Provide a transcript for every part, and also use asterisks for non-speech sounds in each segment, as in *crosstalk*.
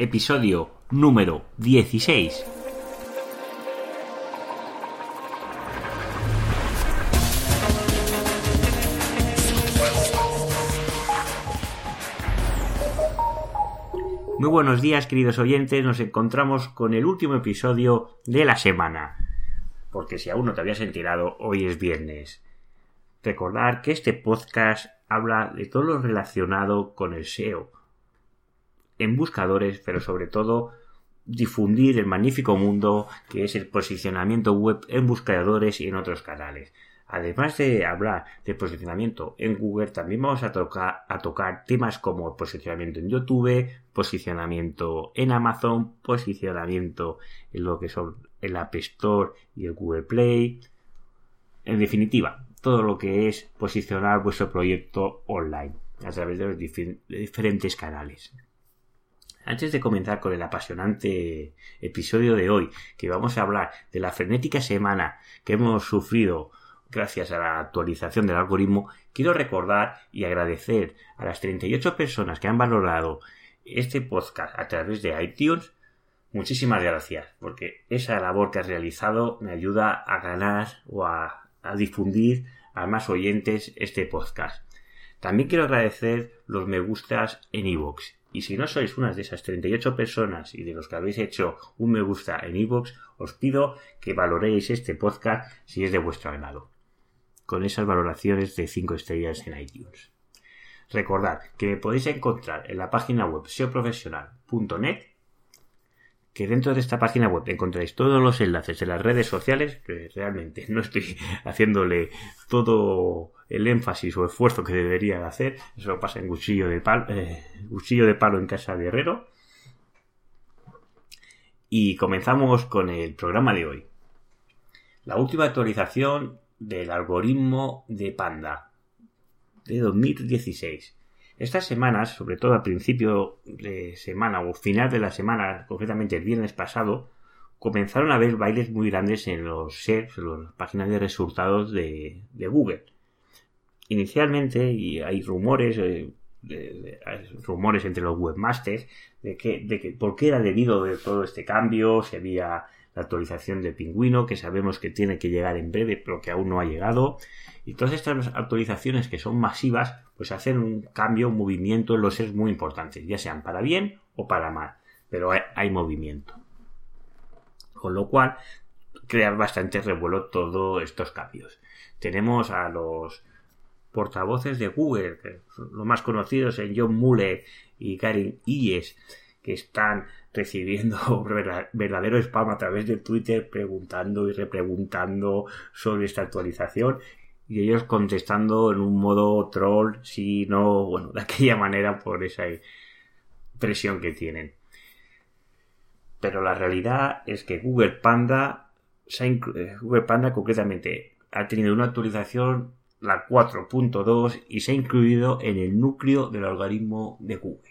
episodio número 16. Muy buenos días, queridos oyentes. Nos encontramos con el último episodio de la semana. Porque si aún no te habías enterado, hoy es viernes. Recordar que este podcast habla de todo lo relacionado con el SEO en buscadores, pero sobre todo difundir el magnífico mundo que es el posicionamiento web en buscadores y en otros canales. Además de hablar de posicionamiento en Google, también vamos a tocar, a tocar temas como posicionamiento en YouTube, posicionamiento en Amazon, posicionamiento en lo que son el App Store y el Google Play. En definitiva, todo lo que es posicionar vuestro proyecto online a través de los diferentes canales. Antes de comenzar con el apasionante episodio de hoy, que vamos a hablar de la frenética semana que hemos sufrido gracias a la actualización del algoritmo, quiero recordar y agradecer a las 38 personas que han valorado este podcast a través de iTunes. Muchísimas gracias, porque esa labor que has realizado me ayuda a ganar o a, difundir a más oyentes este podcast. También quiero agradecer los me gustas en iVoox. Y si no sois una de esas 38 personas y de los que habéis hecho un me gusta en iVoox, os pido que valoréis este podcast si es de vuestro agrado con esas valoraciones de 5 estrellas en iTunes. Recordad que me podéis encontrar en la página web seoprofesional.net que dentro de esta página web encontráis todos los enlaces de las redes sociales, que realmente no estoy *laughs* haciéndole todo el énfasis o esfuerzo que debería de hacer, eso pasa en cuchillo de palo, eh, de palo en casa de herrero. Y comenzamos con el programa de hoy. La última actualización del algoritmo de Panda de 2016. Estas semanas, sobre todo a principio de semana o final de la semana, concretamente el viernes pasado, comenzaron a haber bailes muy grandes en los SERPs, en las páginas de resultados de, Google. Inicialmente, y hay rumores, eh, rumores entre los webmasters de que, de que por qué era debido de todo este cambio, se había la actualización de Pingüino, que sabemos que tiene que llegar en breve, pero que aún no ha llegado. Y todas estas actualizaciones que son masivas, pues hacen un cambio, un movimiento en los seres muy importantes, ya sean para bien o para mal, pero hay, movimiento. Con lo cual, crear bastante revuelo todos estos cambios. Tenemos a los portavoces de Google, los más conocidos en John Muller y Karin Illes, que están recibiendo *laughs* verdadero spam a través de Twitter preguntando y repreguntando sobre esta actualización y ellos contestando en un modo troll, si no, bueno, de aquella manera por esa presión que tienen. Pero la realidad es que Google Panda, eh, Google Panda concretamente, ha tenido una actualización, la 4.2, y se ha incluido en el núcleo del algoritmo de Google.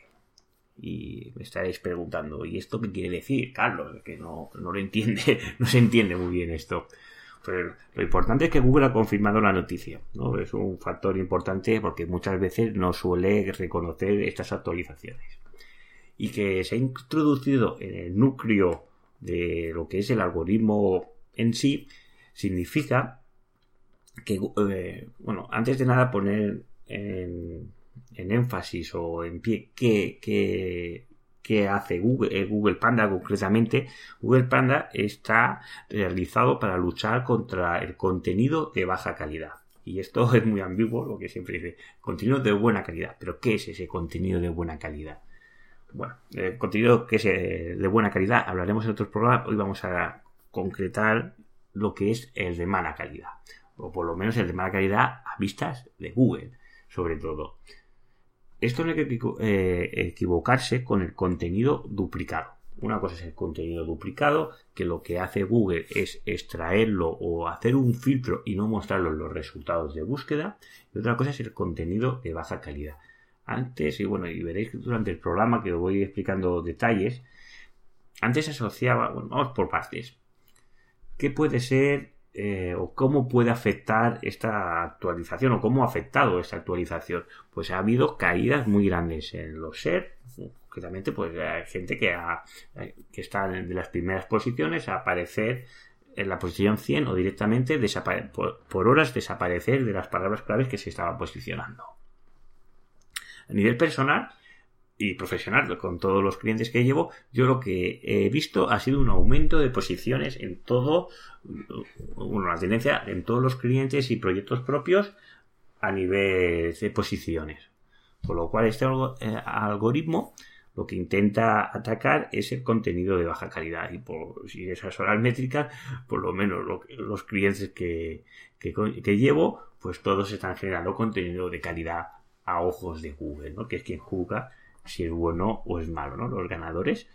Y me estaréis preguntando, ¿y esto qué quiere decir, Carlos? Que no, no lo entiende, *laughs* no se entiende muy bien esto. Pero lo importante es que Google ha confirmado la noticia, ¿no? Es un factor importante porque muchas veces no suele reconocer estas actualizaciones. Y que se ha introducido en el núcleo de lo que es el algoritmo en sí, significa que, eh, bueno, antes de nada poner en, énfasis o en pie qué, hace Google, eh, Google Panda concretamente, Google Panda está realizado para luchar contra el contenido de baja calidad. Y esto es muy ambiguo, lo que siempre dice, contenido de buena calidad. Pero ¿qué es ese contenido de buena calidad? Bueno, el contenido que es eh, de buena calidad hablaremos en otros programas. Hoy vamos a concretar lo que es el de mala calidad. O por lo menos el de mala calidad a vistas de Google, sobre todo esto no hay que eh, equivocarse con el contenido duplicado. Una cosa es el contenido duplicado, que lo que hace Google es extraerlo o hacer un filtro y no mostrarlo en los resultados de búsqueda. Y otra cosa es el contenido de baja calidad. Antes, y bueno, y veréis durante el programa que os voy explicando detalles, antes se asociaba, bueno, vamos por partes. ¿Qué puede ser eh, o cómo puede afectar esta actualización o cómo ha afectado esta actualización. Pues ha habido caídas muy grandes en los SER, lógicamente, pues hay gente que, que está en las primeras posiciones a aparecer en la posición 100 o directamente por, horas desaparecer de las palabras claves que se estaban posicionando. A nivel personal y profesional, con todos los clientes que llevo, yo lo que he visto ha sido un aumento de posiciones en todo, una tendencia en todos los clientes y proyectos propios a nivel de posiciones. Con lo cual este eh, algoritmo lo que intenta atacar es el contenido de baja calidad y por si esas horas métricas por lo menos los clientes que, que, llevo pues todos están generando contenido de calidad a ojos de Google ¿no? que es quien juzga si es bueno o es malo ¿no? los ganadores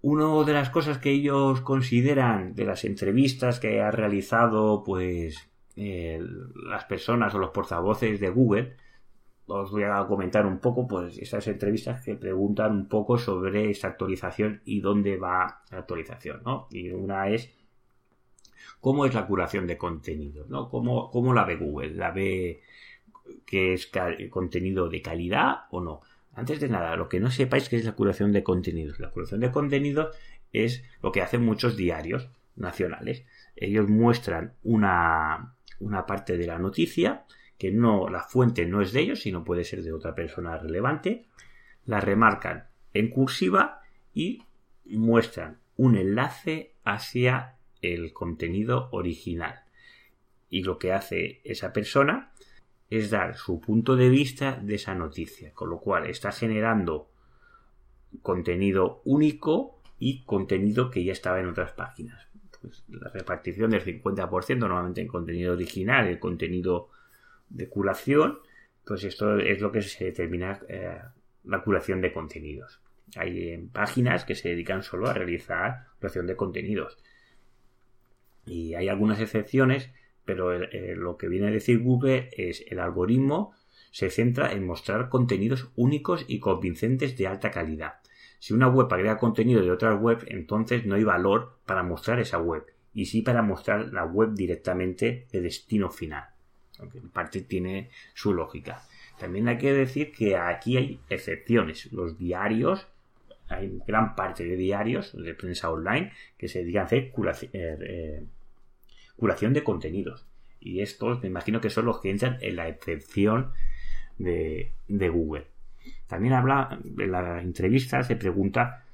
una de las cosas que ellos consideran de las entrevistas que ha realizado pues eh, las personas o los portavoces de Google os voy a comentar un poco, pues, esas entrevistas que preguntan un poco sobre esa actualización y dónde va la actualización, ¿no? Y una es cómo es la curación de contenidos, ¿no? ¿Cómo, cómo la ve Google? ¿La ve que es contenido de calidad o no? Antes de nada, lo que no sepáis que es la curación de contenidos. La curación de contenidos es lo que hacen muchos diarios nacionales. Ellos muestran una, una parte de la noticia que no, la fuente no es de ellos, sino puede ser de otra persona relevante, la remarcan en cursiva y muestran un enlace hacia el contenido original. Y lo que hace esa persona es dar su punto de vista de esa noticia, con lo cual está generando contenido único y contenido que ya estaba en otras páginas. Pues la repartición del 50% normalmente en contenido original, el contenido de curación, pues esto es lo que se determina eh, la curación de contenidos. Hay eh, páginas que se dedican solo a realizar curación de contenidos. Y hay algunas excepciones, pero eh, lo que viene a decir Google es el algoritmo se centra en mostrar contenidos únicos y convincentes de alta calidad. Si una web agrega contenido de otras web, entonces no hay valor para mostrar esa web, y sí para mostrar la web directamente de destino final aunque en parte tiene su lógica. También hay que decir que aquí hay excepciones. Los diarios, hay gran parte de diarios de prensa online que se dedican a hacer eh, eh, de contenidos. Y estos me imagino que son los que entran en la excepción de, Google. También habla, en la entrevista se pregunta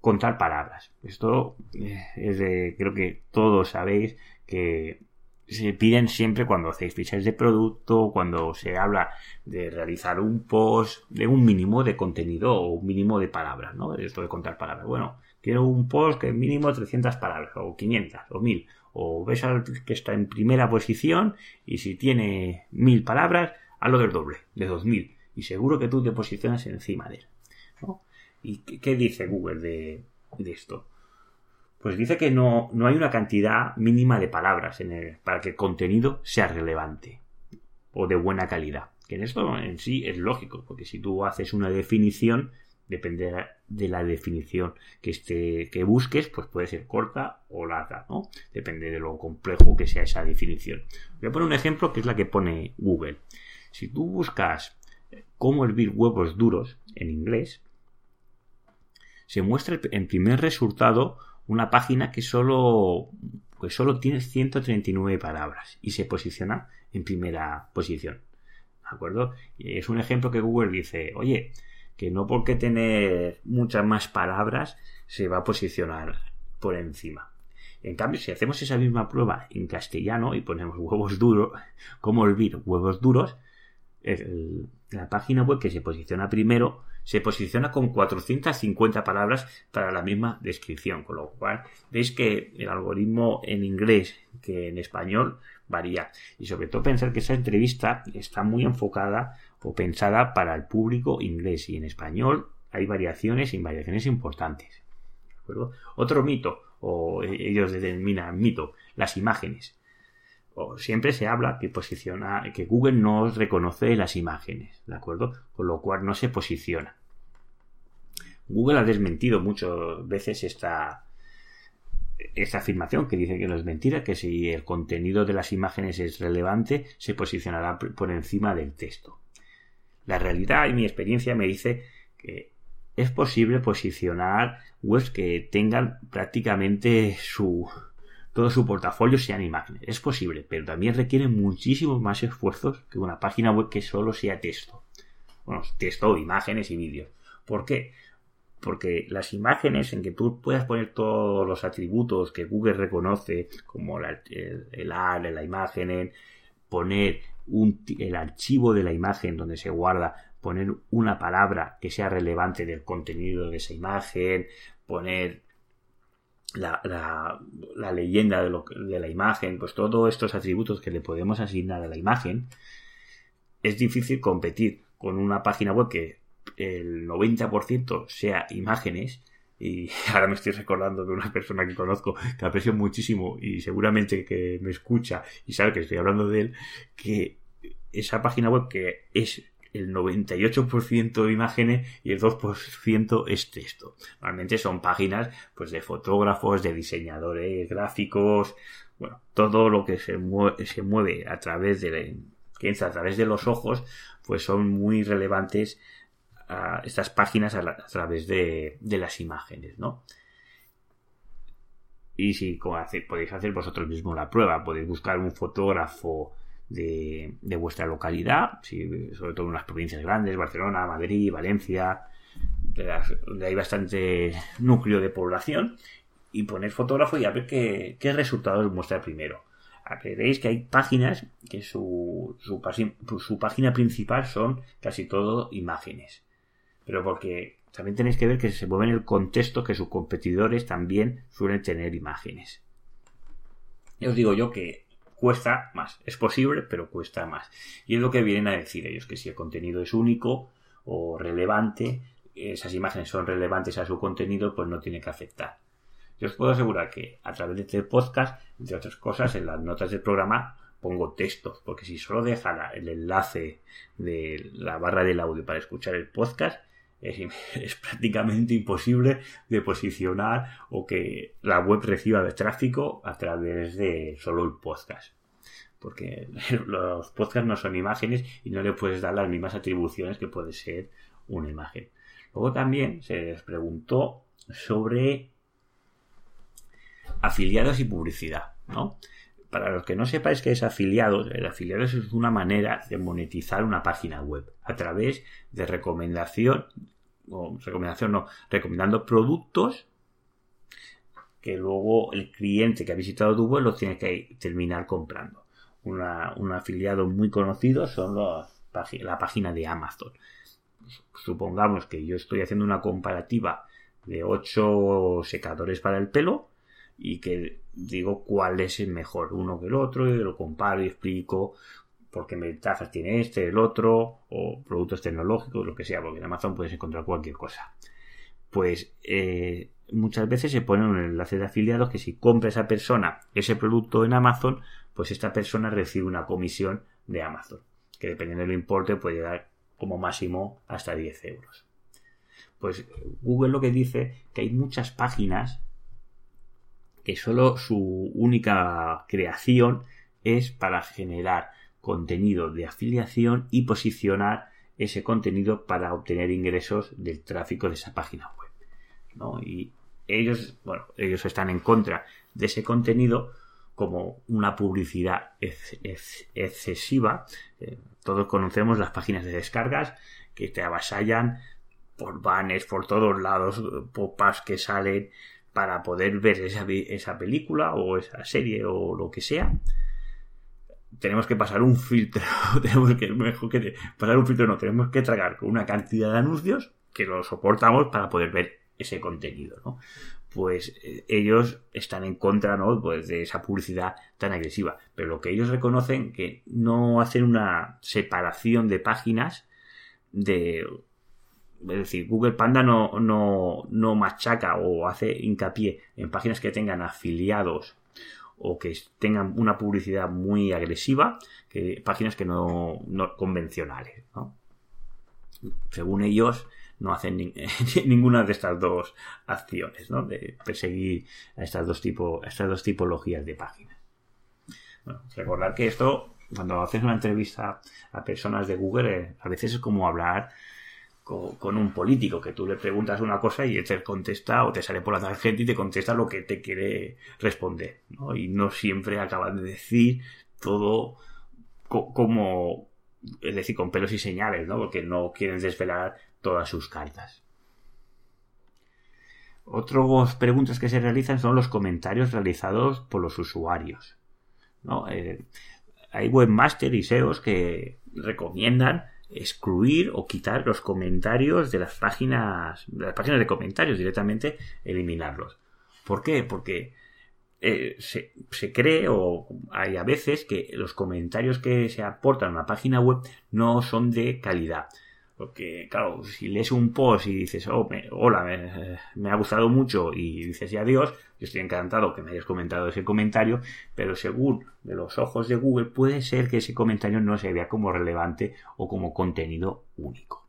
contar palabras. Esto eh, es de, creo que todos sabéis que se piden siempre cuando hacéis fichas de producto, cuando se habla de realizar un post de un mínimo de contenido o un mínimo de palabras, ¿no? Esto de contar palabras. Bueno, quiero un post que mínimo 300 palabras, o 500, o 1000, o ves al que está en primera posición y si tiene 1000 palabras, hazlo del doble, de 2000, y seguro que tú te posicionas encima de él, ¿no? ¿Y qué dice Google de, de esto? Pues dice que no, no hay una cantidad mínima de palabras en el, para que el contenido sea relevante o de buena calidad. Que en esto en sí es lógico, porque si tú haces una definición, depende de la definición que, que busques, pues puede ser corta o larga, ¿no? Depende de lo complejo que sea esa definición. Voy a poner un ejemplo que es la que pone Google. Si tú buscas cómo hervir huevos duros en inglés, se muestra en primer resultado una página que solo, pues solo tiene 139 palabras y se posiciona en primera posición. ¿De acuerdo? Es un ejemplo que Google dice, oye, que no porque tener muchas más palabras se va a posicionar por encima. En cambio, si hacemos esa misma prueba en castellano y ponemos huevos duros, como olvido huevos duros, la página web que se posiciona primero se posiciona con 450 palabras para la misma descripción, con lo cual veis que el algoritmo en inglés que en español varía. Y sobre todo pensar que esa entrevista está muy enfocada o pensada para el público inglés y en español hay variaciones y variaciones importantes. Otro mito, o ellos determinan mito, las imágenes siempre se habla que posiciona, que Google no reconoce las imágenes, ¿de acuerdo? Con lo cual no se posiciona. Google ha desmentido muchas veces esta, esta afirmación que dice que no es mentira, que si el contenido de las imágenes es relevante, se posicionará por encima del texto. La realidad y mi experiencia me dice que es posible posicionar webs que tengan prácticamente su todo su portafolio sean imágenes. Es posible, pero también requiere muchísimos más esfuerzos que una página web que solo sea texto. Bueno, texto, imágenes y vídeos. ¿Por qué? Porque las imágenes en que tú puedas poner todos los atributos que Google reconoce, como el, AR la imagen, poner el archivo de la imagen donde se guarda, poner una palabra que sea relevante del contenido de esa imagen, poner la, la, leyenda de, lo, de la imagen, pues todos estos atributos que le podemos asignar a la imagen, es difícil competir con una página web que el 90% sea imágenes y *laughs* ahora me estoy recordando de una persona que conozco que aprecio muchísimo y seguramente que me escucha y sabe que estoy hablando de él, que esa página web que es el 98% de imágenes y el 2% es texto. Normalmente son páginas pues de fotógrafos, de diseñadores gráficos, bueno, todo lo que se mueve, se mueve a través de entra a través de los ojos, pues son muy relevantes estas páginas a, través de, las imágenes, ¿no? Y si podéis hacer vosotros mismos la prueba, podéis buscar un fotógrafo de, vuestra localidad, sobre todo en las provincias grandes, Barcelona, Madrid, Valencia, donde hay bastante núcleo de población, y poner fotógrafo y a ver qué, qué resultados muestra primero. Veréis que hay páginas que su, su página principal son casi todo imágenes pero porque también tenéis que ver que se mueve en el contexto que sus competidores también suelen tener imágenes. Ya os digo yo que cuesta más. Es posible, pero cuesta más. Y es lo que vienen a decir ellos, que si el contenido es único o relevante, esas imágenes son relevantes a su contenido, pues no tiene que afectar. Yo os puedo asegurar que a través de este podcast, entre otras cosas, en las notas del programa pongo textos, porque si solo deja el enlace de la barra del audio para escuchar el podcast, *laughs* es, prácticamente imposible de posicionar o que la web reciba de tráfico a través de solo el podcast. Porque *laughs* los podcasts no son imágenes y no le puedes dar las mismas atribuciones que puede ser una imagen. Luego también se les preguntó sobre afiliados y publicidad, ¿no? Para los que no sepáis qué es afiliados, el afiliados es una manera de monetizar una página web a través de recomendación, o recomendación no, recomendando productos que luego el cliente que ha visitado tu web los tiene que terminar comprando. un afiliado muy conocido son la página de Amazon. Supongamos que yo estoy haciendo una comparativa de 8 secadores para el pelo y que digo cuál es el mejor uno que el otro y lo comparo y explico por qué ventajas tiene este, el otro, o productos tecnológicos, lo que sea, porque en Amazon puedes encontrar cualquier cosa. Pues eh, muchas veces se pone un enlace de afiliados que si compra esa persona ese producto en Amazon, pues esta persona recibe una comisión de Amazon, que dependiendo del importe puede dar como máximo hasta 10 euros. Pues Google lo que dice que hay muchas páginas que solo su única creación es para generar contenido de afiliación y posicionar ese contenido para obtener ingresos del tráfico de esa página web. Y ellos, bueno, ellos están en contra de ese contenido como una publicidad excesiva. Eh, todos conocemos las páginas de descargas que te avasallan por banners por todos lados, popas que salen para poder ver esa, esa película o esa serie o lo que sea. Tenemos que pasar un filtro, *laughs* tenemos que, mejor que pasar un filtro, no, tenemos que tragar con una cantidad de anuncios que lo soportamos para poder ver ese contenido, ¿no? Pues eh, ellos están en contra, ¿no? Pues de esa publicidad tan agresiva. Pero lo que ellos reconocen que no hacen una separación de páginas de es decir, Google Panda no, no, no machaca o hace hincapié en páginas que tengan afiliados o que tengan una publicidad muy agresiva que páginas que no, no convencionales. Según ellos, no hacen *laughs* ninguna de estas dos acciones, ¿no? de perseguir a estas dos, tipos, estas dos tipologías de páginas. Bueno, recordar que esto, cuando haces una entrevista a personas de Google, eh, a veces es como hablar con, un político, que tú le preguntas una cosa y él te contesta o te sale por la tangente y te contesta lo que te quiere responder, ¿no? Y no siempre acaba de decir todo como, es decir, con pelos y señales, ¿no? Porque no quieren desvelar todas sus cartas. Otras preguntas que se realizan son los comentarios realizados por los usuarios. ¿no? Eh, hay webmasters y SEOs que recomiendan excluir o quitar los comentarios de las páginas, de las páginas de comentarios, directamente eliminarlos. ¿Por qué? Porque eh, se, se, cree o hay a veces que los comentarios que se aportan a una página web no son de calidad. Porque, claro, si lees un post y dices, oh, hola, me, ha gustado mucho y dices ya adiós, yo estoy encantado que me hayas comentado ese comentario, pero según de los ojos de Google puede ser que ese comentario no se vea como relevante o como contenido único.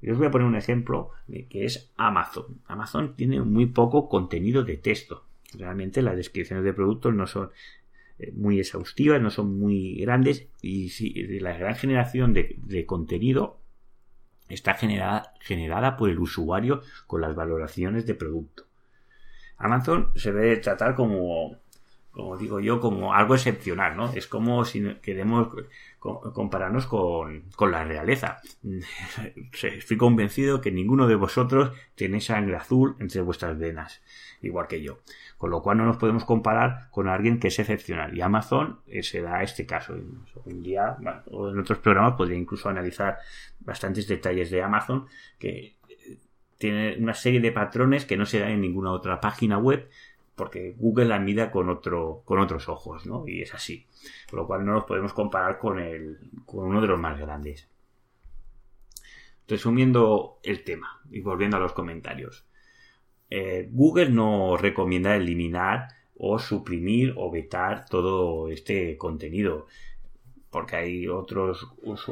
Yo os voy a poner un ejemplo de que es Amazon. Amazon tiene muy poco contenido de texto. Realmente las descripciones de productos no son eh, muy exhaustivas, no son muy grandes y si la gran generación de contenido está generada, generada por el usuario con las valoraciones de producto. Amazon se debe tratar como, como digo yo, como algo excepcional, ¿no? Es como si queremos compararnos con, con la realeza. *laughs* Estoy convencido que ninguno de vosotros tiene sangre azul entre vuestras venas, igual que yo. Con lo cual no nos podemos comparar con alguien que es excepcional. Y Amazon eh, se da este caso. Un día, o en otros programas, podría incluso analizar bastantes detalles de Amazon que eh, tiene una serie de patrones que no se dan en ninguna otra página web porque Google la mira con otro con otros ojos, ¿no? Y es así. Con lo cual no nos podemos comparar con el con uno de los más grandes. Resumiendo el tema y volviendo a los comentarios. Eh, Google no recomienda eliminar o suprimir o vetar todo este contenido porque hay otros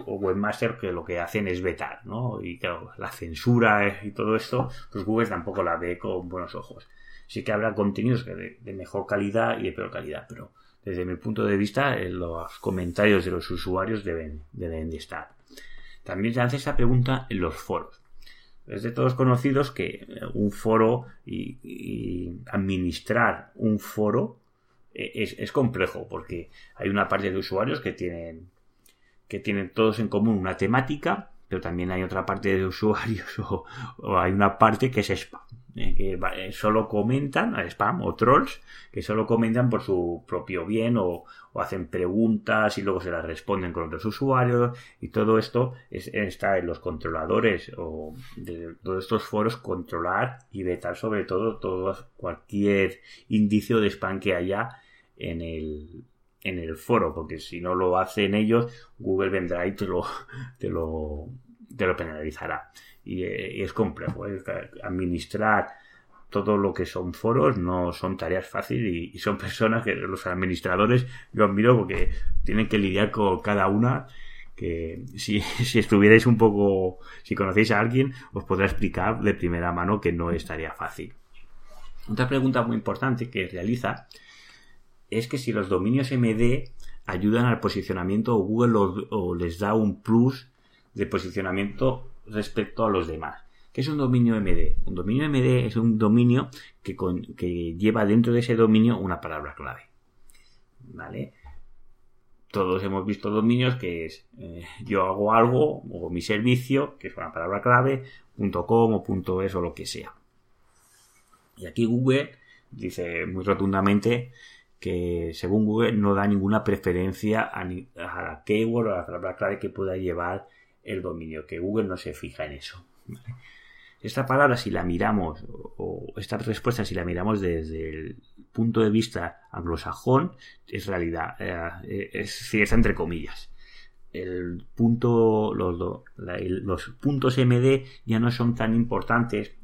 webmasters que lo que hacen es vetar, ¿no? Y claro, la censura y todo esto, pues Google tampoco la ve con buenos ojos. Sí que habrá contenidos de, mejor calidad y de peor calidad, pero desde mi punto de vista, eh, los comentarios de los usuarios deben, deben de estar. También se hace esa pregunta en los foros. Es de todos conocidos que un foro y, administrar un foro eh, es, complejo porque hay una parte de usuarios que tienen que tienen todos en común una temática pero también hay otra parte de usuarios *laughs* o, o hay una parte que es spam eh, que eh, solo comentan, spam o trolls, que solo comentan por su propio bien o, hacen preguntas y luego se las responden con otros usuarios. Y todo esto está en los controladores o de todos estos foros controlar y vetar sobre todo, todo cualquier indicio de spam que haya en el, en el foro, porque si no lo hacen ellos, Google vendrá y te lo, te lo, te lo penalizará y, es complejo. ¿eh? Administrar todo lo que son foros no son tareas fáciles y, son *laughs* personas que los administradores yo admiro porque tienen que lidiar con cada una que si, *laughs* si estuvierais un poco, si conocéis a alguien, os podrá explicar de primera mano que no es tarea fácil. Otra pregunta muy importante que realiza es que si los dominios MD ayudan al posicionamiento o Google o les da un plus de posicionamiento respecto a los demás. ¿Qué es un dominio MD? Un dominio MD es un dominio que, que lleva dentro de ese dominio una palabra clave. ¿Vale? Todos hemos visto dominios que es eh, yo hago algo o mi servicio, que es una palabra clave, .com o o lo que sea. Y aquí Google dice muy rotundamente que según Google no da ninguna preferencia a, la keyword o a la palabra clave que pueda llevar el dominio, que Google no se fija en eso. Esta palabra, si la miramos, o esta respuesta, si la miramos desde el punto de vista anglosajón, es realidad, eh, es cierta entre comillas. El punto, los, los puntos MD ya no son tan importantes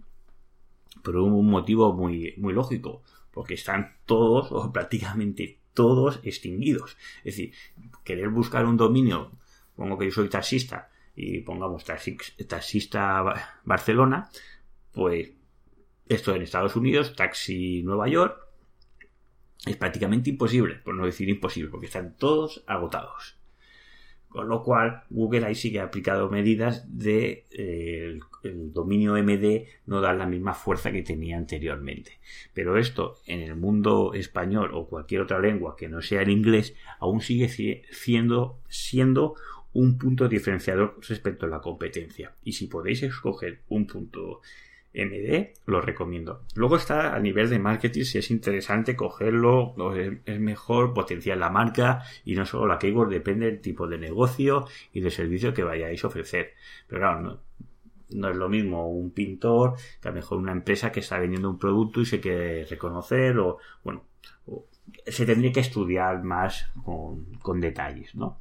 por un motivo muy, muy lógico, porque están todos, o prácticamente todos, extinguidos. Es decir, querer buscar un dominio, pongo que yo soy taxista, y pongamos taxista Barcelona, pues esto en Estados Unidos, taxi Nueva York, es prácticamente imposible, por no decir imposible, porque están todos agotados. Con lo cual, Google ahí sí que aplicado medidas de eh, el, dominio MD no da la misma fuerza que tenía anteriormente. Pero esto en el mundo español o cualquier otra lengua que no sea el inglés aún sigue siendo, siendo un punto diferenciador respecto a la competencia. Y si podéis escoger un punto MD, lo recomiendo. Luego está a nivel de marketing, si es interesante cogerlo, es mejor potenciar la marca y no solo la keyword, depende del tipo de negocio y de servicio que vayáis a ofrecer. Pero claro, no, es lo mismo un pintor que a lo mejor una empresa que está vendiendo un producto y se quiere reconocer o, bueno, se tendría que estudiar más con, con detalles, ¿no?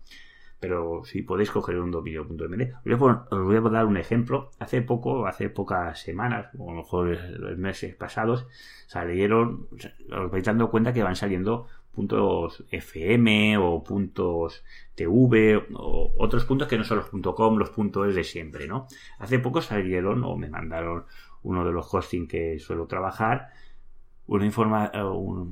Pero si podéis coger un dominio.md. Os voy a dar un ejemplo. Hace poco, hace pocas semanas, o a lo mejor los meses pasados, salieron, os vais dando cuenta que van saliendo puntos FM o puntos TV o otros puntos que no son los .com, los puntos de siempre, ¿no? Hace poco salieron o me mandaron uno de los hosting que suelo trabajar una, informa,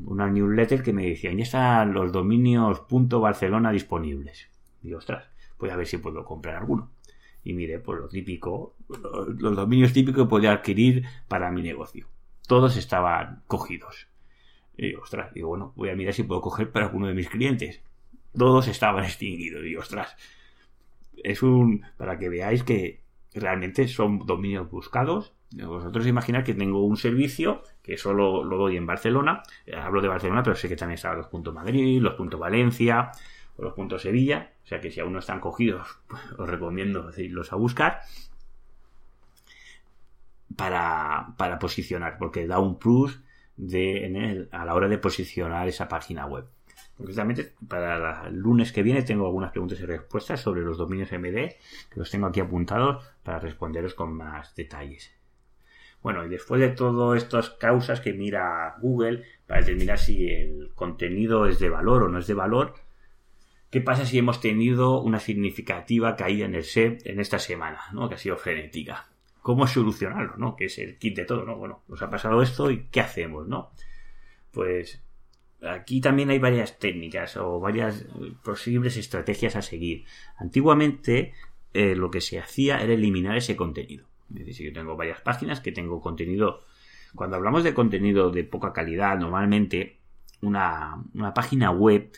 una newsletter que me decían ya están los dominios .barcelona disponibles y ostras, voy a ver si puedo comprar alguno. Y mire, pues lo típico, los, dominios típicos que podía adquirir para mi negocio. Todos estaban cogidos. Y ostras, digo, bueno, voy a mirar si puedo coger para alguno de mis clientes. Todos estaban extinguidos. Y ostras, es un. para que veáis que realmente son dominios buscados. Vosotros imaginad que tengo un servicio que solo lo doy en Barcelona. Hablo de Barcelona, pero sé que también están los puntos Madrid, los puntos Valencia, los puntos Sevilla. O sea que si aún no están cogidos, *laughs* pues os recomiendo irlos a buscar para, para posicionar, porque da un plus de, a la hora de posicionar esa página web. Concretamente, para el lunes que viene tengo algunas preguntas y respuestas sobre los dominios MD, que los tengo aquí apuntados para responderos con más detalles. Bueno, y después de todas estas causas que mira Google para determinar si el contenido es de valor o no es de valor, ¿Qué pasa si hemos tenido una significativa caída en el SEP en esta semana, ¿no? que ha sido frenética? ¿Cómo solucionarlo? ¿no? Que es el kit de todo, ¿no? Bueno, nos ha pasado esto y ¿qué hacemos? ¿no? Pues aquí también hay varias técnicas o varias posibles estrategias a seguir. Antiguamente eh, lo que se hacía era eliminar ese contenido. Es decir, yo tengo varias páginas que tengo contenido. Cuando hablamos de contenido de poca calidad, normalmente una, una página web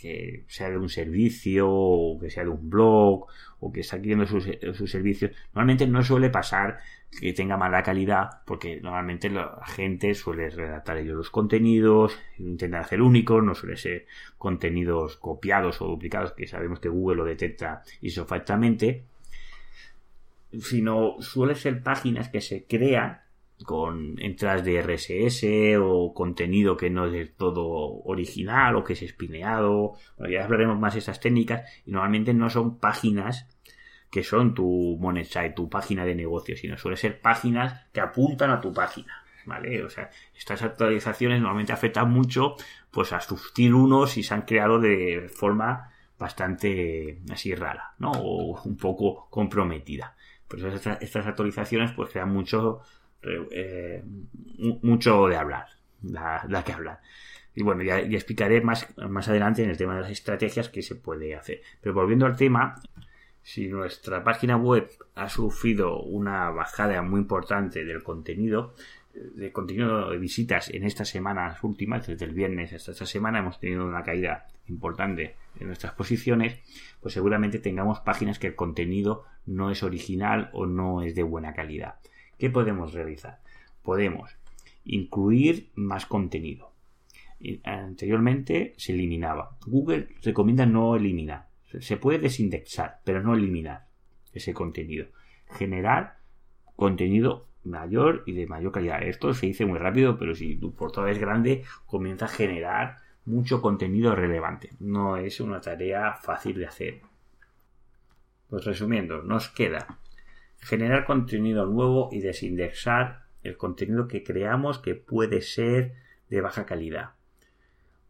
que sea de un servicio o que sea de un blog o que está adquiriendo sus, sus, servicios, normalmente no suele pasar que tenga mala calidad porque normalmente la gente suele redactar ellos los contenidos, intentan hacer únicos, no suele ser contenidos copiados o duplicados que sabemos que Google lo detecta isofactamente, sino suele ser páginas que se crean con entradas de RSS o contenido que no es del todo original o que es espineado. Bueno, ya hablaremos más de esas técnicas y normalmente no son páginas que son tu money tu página de negocio, sino suelen ser páginas que apuntan a tu página. ¿Vale? O sea, estas actualizaciones normalmente afectan mucho pues a sus 1 si se han creado de forma bastante así rara, ¿no? O un poco comprometida. Pues estas, estas actualizaciones pues crean mucho eh, mucho de hablar, da, que hablar. Y bueno, ya, explicaré más, más adelante en el tema de las estrategias que se puede hacer. Pero volviendo al tema, si nuestra página web ha sufrido una bajada muy importante del contenido, de contenido de visitas en estas semanas últimas, desde el viernes hasta esta semana, hemos tenido una caída importante en nuestras posiciones, pues seguramente tengamos páginas que el contenido no es original o no es de buena calidad. ¿Qué podemos realizar? Podemos incluir más contenido. Anteriormente se eliminaba. Google recomienda no eliminar. Se puede desindexar, pero no eliminar ese contenido. Generar contenido mayor y de mayor calidad. Esto se dice muy rápido, pero si tu portada es grande, comienza a generar mucho contenido relevante. No es una tarea fácil de hacer. Pues resumiendo, nos queda generar contenido nuevo y desindexar el contenido que creamos que puede ser de baja calidad.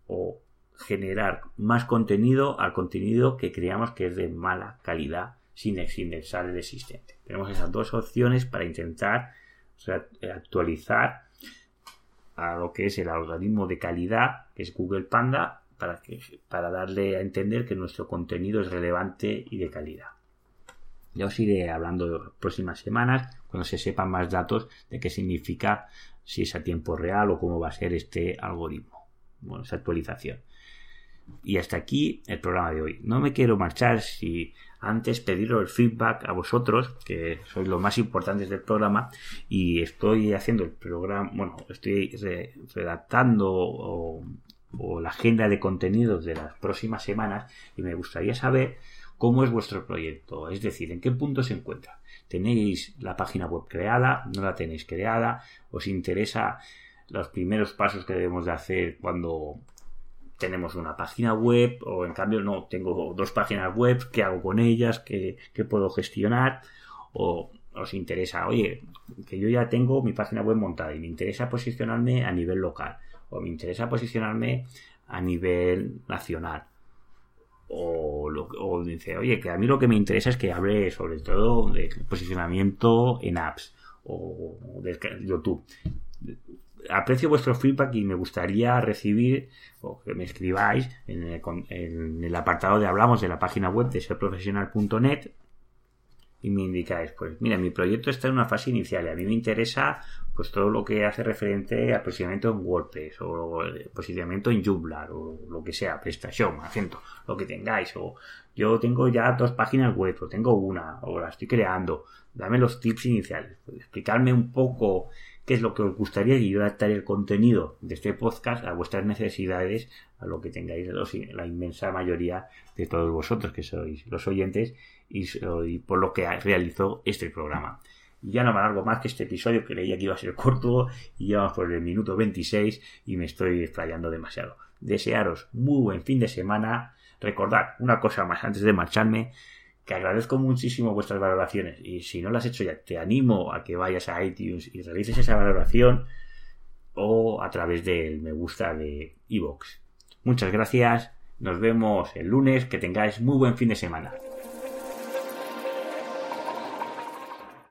O generar más contenido al contenido que creamos que es de mala calidad sin desindexar el existente. Tenemos esas dos opciones para intentar actualizar a lo que es el algoritmo de calidad, que es Google Panda, para, que, para darle a entender que nuestro contenido es relevante y de calidad. Ya os iré hablando las próximas semanas cuando se sepan más datos de qué significa si es a tiempo real o cómo va a ser este algoritmo, bueno, esta actualización. Y hasta aquí el programa de hoy. No me quiero marchar si antes pediros el feedback a vosotros, que sois los más importantes del programa, y estoy haciendo el programa, bueno, estoy redactando o, la agenda de contenidos de las próximas semanas y me gustaría saber cómo es vuestro proyecto, es decir, en qué punto se encuentra. ¿Tenéis la página web creada? ¿No la tenéis creada? ¿Os interesa los primeros pasos que debemos de hacer cuando tenemos una página web o en cambio no, tengo dos páginas web, ¿qué hago con ellas? ¿Qué, puedo gestionar? O os interesa, oye, que yo ya tengo mi página web montada y me interesa posicionarme a nivel local o me interesa posicionarme a nivel nacional. O, o dice, oye, que a mí lo que me interesa es que hable sobre todo de posicionamiento en apps o de YouTube. Aprecio vuestro feedback y me gustaría recibir o que me escribáis en el, apartado de hablamos de la página web de serprofesional.net y me indicáis, pues mira, mi proyecto está en una fase inicial y a mí me interesa pues todo lo que hace referente a posicionamiento en WordPress o posicionamiento en Joomla o lo que sea, prestación, acento, lo que tengáis o yo tengo ya dos páginas web o tengo una o la estoy creando, dame los tips iniciales, explicarme un poco qué es lo que os gustaría y yo adaptaré el contenido de este podcast a vuestras necesidades, a lo que tengáis la inmensa mayoría de todos vosotros que sois los oyentes y, por lo que realizó este programa. Y ya no me alargo más que este episodio leía que iba a ser corto y ya por el minuto 26 y me estoy explayando demasiado. Desearos muy buen fin de semana. Recordad una cosa más antes de marcharme que agradezco muchísimo vuestras valoraciones y si no las has hecho ya te animo a que vayas a iTunes y realices esa valoración o a través del me gusta de iVoox. Muchas gracias, nos vemos el lunes, que tengáis muy buen fin de semana.